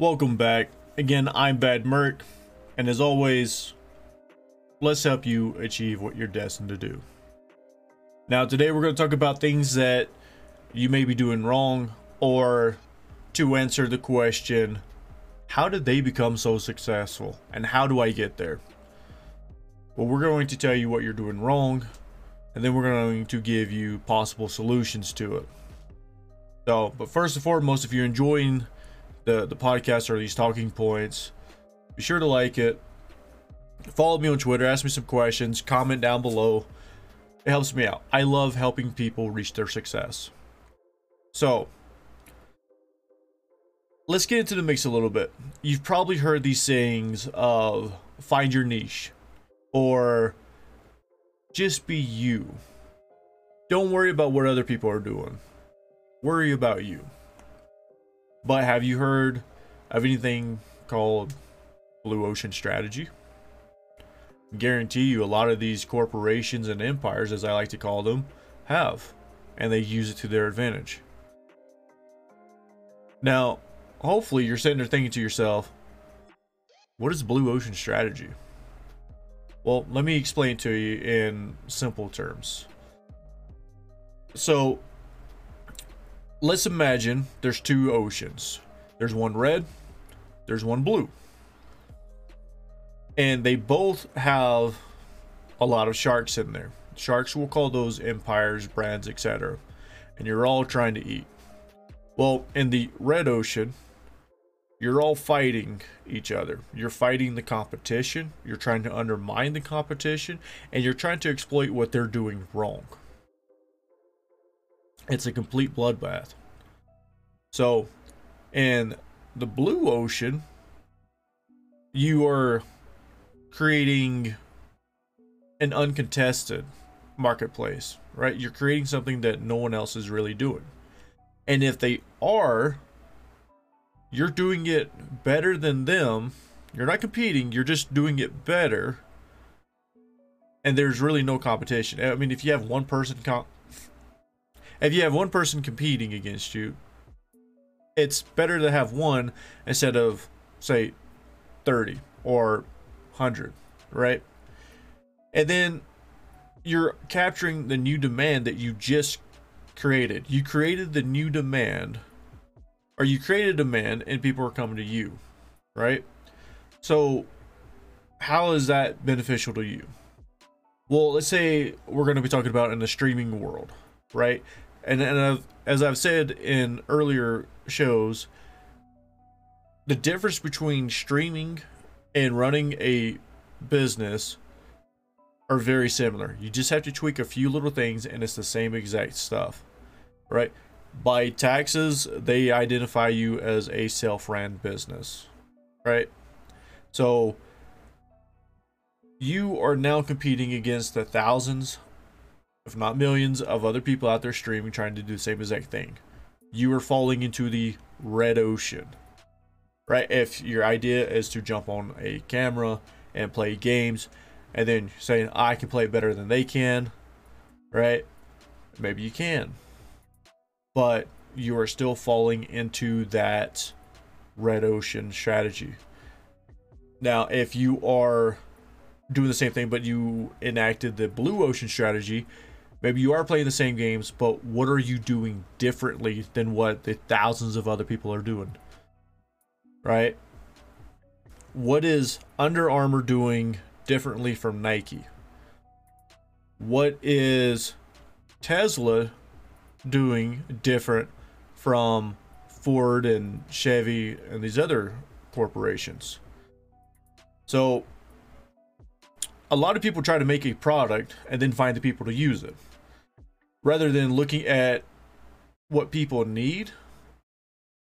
Welcome back. Again, I'm Bad Merc, and as always, let's help you achieve what you're destined to do. Now, today we're going to talk about things that you may be doing wrong, or to answer the question, how did they become so successful, and how do I get there? Well, we're going to tell you what you're doing wrong, and then we're going to give you possible solutions to it. So, but first and foremost, if you're enjoying the the podcast or these talking points, be sure to like it. Follow me on Twitter, ask me some questions, comment down below. It helps me out. I love helping people reach their success. So, let's get into the mix a little bit. You've probably heard these sayings of find your niche or just be you. Don't worry about what other people are doing. Worry about you. But have you heard of anything called blue ocean strategy? Guarantee you a lot of these corporations and empires, as I like to call them, have. And they use it to their advantage. Now, hopefully you're sitting there thinking to yourself, what is blue ocean strategy? Well, let me explain to you in simple terms. So, let's imagine there's two oceans. There's one red, there's one blue. And they both have a lot of sharks in there. Sharks we'll call those empires, brands, etc. And you're all trying to eat. Well, in the red ocean, you're all fighting each other. You're fighting the competition, you're trying to undermine the competition, and you're trying to exploit what they're doing wrong. It's a complete bloodbath. So, in the blue ocean, you are creating an uncontested marketplace, right? You're creating something that no one else is really doing. And if they are, you're doing it better than them. You're not competing, you're just doing it better. And there's really no competition. I mean, if you have one person if you have one person competing against you, it's better to have one instead of say 30 or 100, right? And then you're capturing the new demand that you just created. You created the new demand or you created demand and people are coming to you, right? So how is that beneficial to you? Well, let's say we're going to be talking about in the streaming world, right? And and I've, as I've said in earlier shows, the difference between streaming and running a business are very similar. You just have to tweak a few little things and it's the same exact stuff. Right? By taxes, they identify you as a self-ran business. Right? So you are now competing against the thousands if not millions, of other people out there streaming trying to do the same exact thing. You are falling into the red ocean. Right? If your idea is to jump on a camera and play games and then saying I can play better than they can, right? Maybe you can. But you are still falling into that red ocean strategy. Now, if you are doing the same thing, but you enacted the blue ocean strategy, Maybe you are playing the same games, but what are you doing differently than what the thousands of other people are doing? Right? What is Under Armour doing differently from Nike? What is Tesla doing different from Ford and Chevy and these other corporations? So, a lot of people try to make a product and then find the people to use it rather than looking at what people need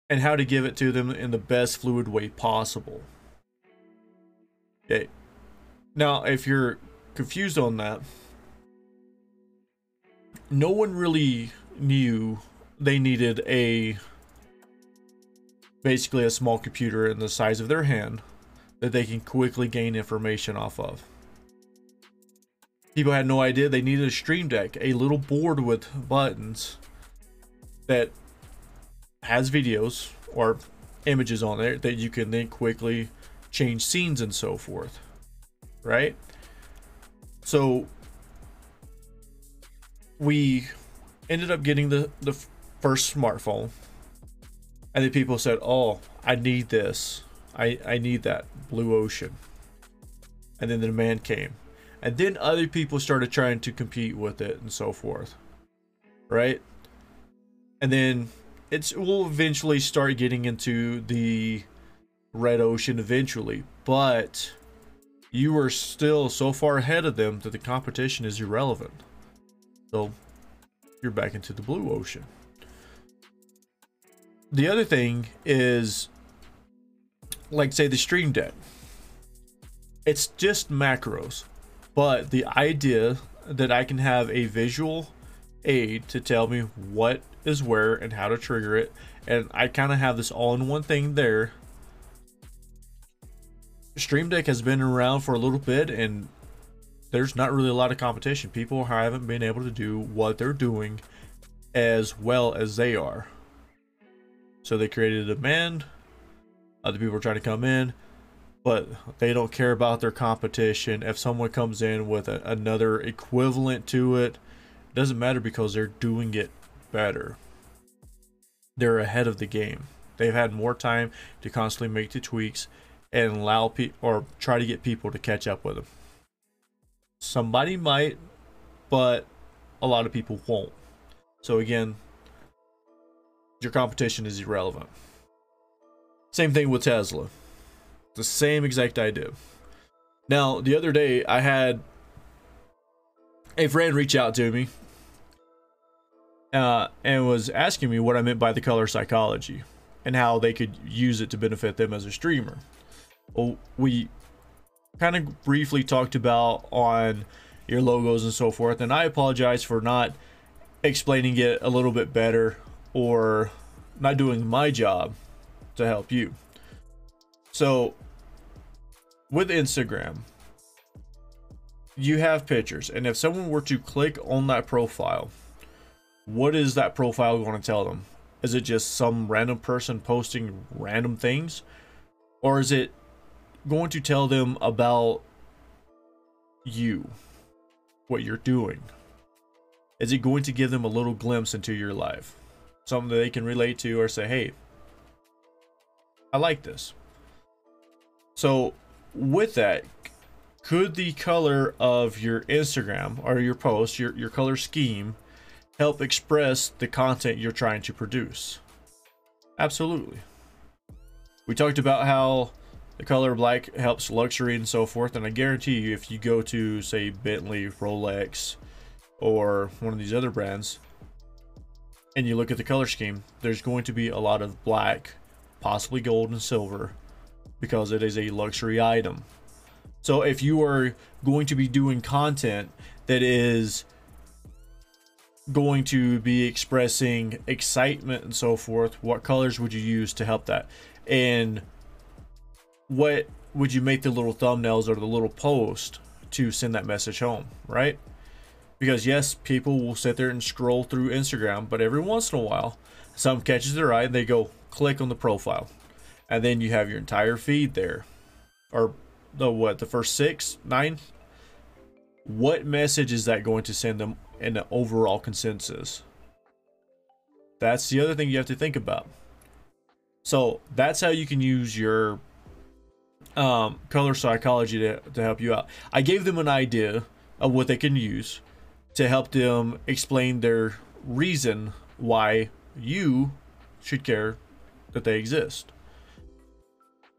and how to give it to them in the best fluid way possible. Okay. Now, if you're confused on that, no one really knew they needed a basically a small computer in the size of their hand that they can quickly gain information off of. People had no idea they needed a stream deck, a little board with buttons that has videos or images on there that you can then quickly change scenes and so forth. Right? So we ended up getting the the first smartphone and then people said oh i need this i i need that blue ocean and then the demand came and then other people started trying to compete with it and so forth right and then it's will eventually start getting into the red ocean eventually but you are still so far ahead of them that the competition is irrelevant so you're back into the blue ocean. The other thing is, like, say, the Stream Deck. It's just macros, but the idea that I can have a visual aid to tell me what is where and how to trigger it, and I kind of have this all in one thing there. Stream Deck has been around for a little bit, and there's not really a lot of competition. People haven't been able to do what they're doing as well as they are. So they created a demand. Other people are trying to come in, but they don't care about their competition. If someone comes in with a, another equivalent to it, it doesn't matter because they're doing it better. They're ahead of the game. They've had more time to constantly make the tweaks and allow people or try to get people to catch up with them. Somebody might, but a lot of people won't. So again, your competition is irrelevant. Same thing with Tesla. The same exact idea. Now, the other day I had a friend reach out to me uh, and was asking me what I meant by the color psychology and how they could use it to benefit them as a streamer. Well, we kind of briefly talked about on your logos and so forth. And I apologize for not explaining it a little bit better or not doing my job to help you. So, with Instagram, you have pictures, and if someone were to click on that profile, what is that profile going to tell them? Is it just some random person posting random things? Or is it going to tell them about you, what you're doing? Is it going to give them a little glimpse into your life? Something that they can relate to or say, hey, I like this. So, with that, could the color of your Instagram or your post, your, your color scheme, help express the content you're trying to produce? Absolutely. We talked about how the color black helps luxury and so forth. And I guarantee you, if you go to, say, Bentley, Rolex, or one of these other brands, and you look at the color scheme, there's going to be a lot of black, possibly gold and silver, because it is a luxury item. So if you are going to be doing content that is going to be expressing excitement and so forth, what colors would you use to help that? And what would you make the little thumbnails or the little post to send that message home, right? Because yes, people will sit there and scroll through Instagram, but every once in a while, some catches their eye and they go click on the profile. And then you have your entire feed there. Or the what, the first six, nine? What message is that going to send them in the overall consensus? That's the other thing you have to think about. So that's how you can use your um, color psychology to, to help you out. I gave them an idea of what they can use to help them explain their reason why you should care that they exist.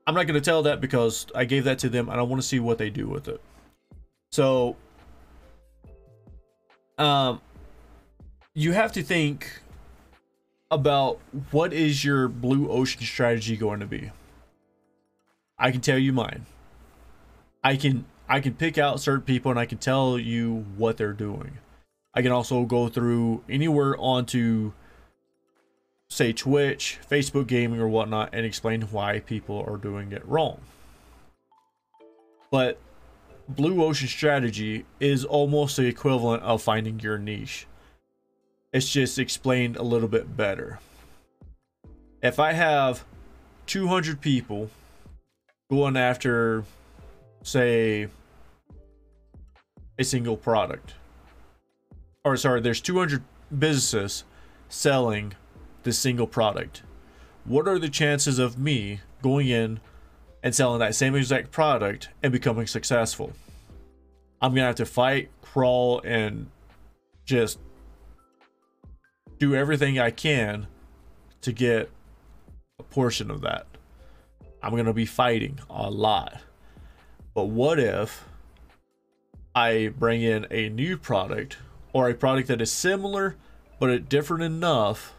I'm not going to tell that because I gave that to them and I want to see what they do with it. So, um, you have to think about what is your blue ocean strategy going to be. I can tell you mine. I can I can pick out certain people and I can tell you what they're doing. I can also go through anywhere onto say Twitch, Facebook gaming or whatnot and explain why people are doing it wrong. But Blue Ocean strategy is almost the equivalent of finding your niche. It's just explained a little bit better. If I have 200 people going after, say, a single product. Or, sorry, there's 200 businesses selling this single product. What are the chances of me going in and selling that same exact product and becoming successful? I'm going to have to fight, crawl, and just do everything I can to get a portion of that. I'm going to be fighting a lot. But what if I bring in a new product or a product that is similar but different enough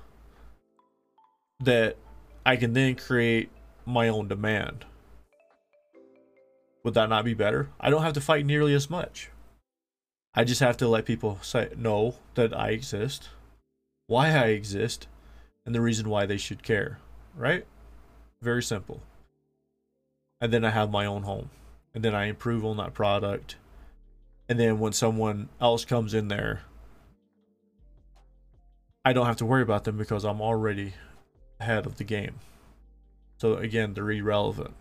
that I can then create my own demand? Would that not be better? I don't have to fight nearly as much. I just have to let people say know that I exist, why I exist, and the reason why they should care. Right? Very simple. And then I have my own home. And then I improve on that product. And then when someone else comes in there, I don't have to worry about them because I'm already ahead of the game. So again, they're irrelevant.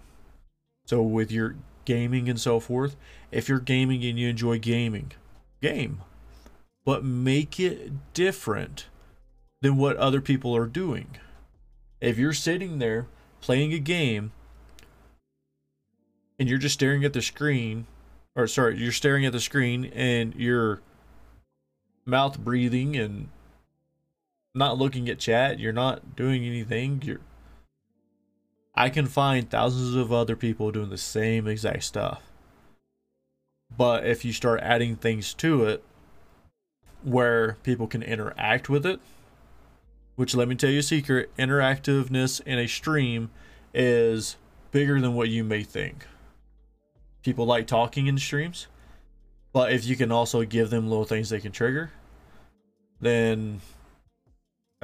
So with your gaming and so forth, if you're gaming and you enjoy gaming, game. But make it different than what other people are doing. If you're sitting there playing a game and you're just staring at the screen, or sorry, you're staring at the screen and you're mouth breathing and not looking at chat, you're not doing anything, you're I can find thousands of other people doing the same exact stuff. But if you start adding things to it where people can interact with it, which let me tell you a secret, interactiveness in a stream is bigger than what you may think. People like talking in streams, but if you can also give them little things they can trigger, then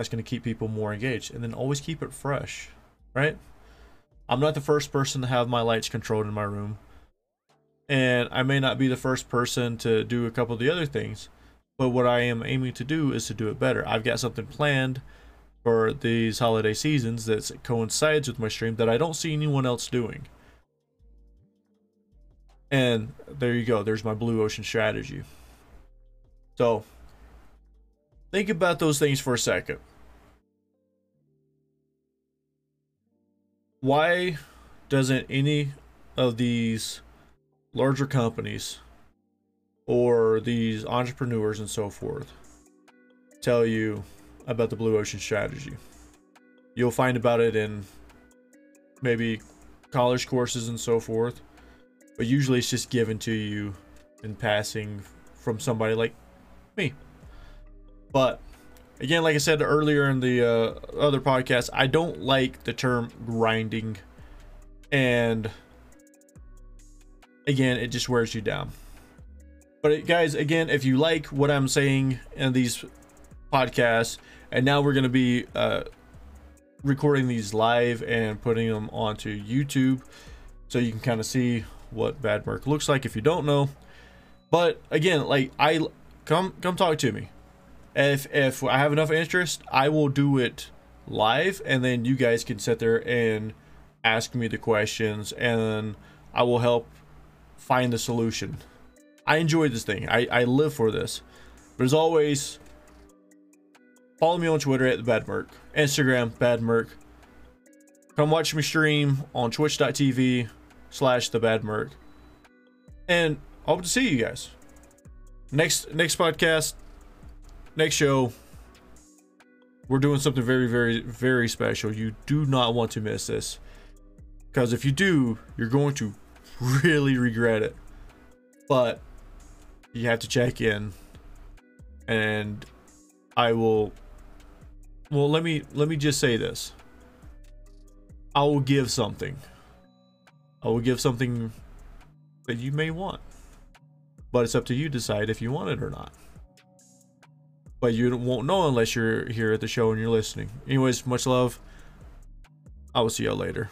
that's going to keep people more engaged. And then always keep it fresh, right? I'm not the first person to have my lights controlled in my room. And I may not be the first person to do a couple of the other things, but what I am aiming to do is to do it better. I've got something planned for these holiday seasons that coincides with my stream that I don't see anyone else doing. And there you go. There's my blue ocean strategy. So think about those things for a second. Why doesn't any of these larger companies or these entrepreneurs and so forth tell you about the blue ocean strategy. You'll find about it in maybe college courses and so forth, but usually it's just given to you in passing from somebody like me. But again, like I said earlier in the uh, other podcast, I don't like the term grinding and again, it just wears you down. But guys, again, if you like what I'm saying in these podcasts, and now we're going to be uh, recording these live and putting them onto YouTube, so you can kind of see what Bad Merc looks like if you don't know. But again, like I come come talk to me. If if I have enough interest, I will do it live, and then you guys can sit there and ask me the questions, and I will help find the solution. I enjoy this thing. I, I live for this. But as always, follow me on Twitter at the Bad Merc, Instagram Bad Merc. Come watch me stream on twitch.tv slash the Bad Merc. And hope to see you guys. Next next podcast, next show. We're doing something very, very, very special. You do not want to miss this. Because if you do, you're going to really regret it. But you have to check in and I will well let me let me just say this. I will give something. I will give something that you may want. But it's up to you to decide if you want it or not. But you won't know unless you're here at the show and you're listening. Anyways, much love. I will see y'all later.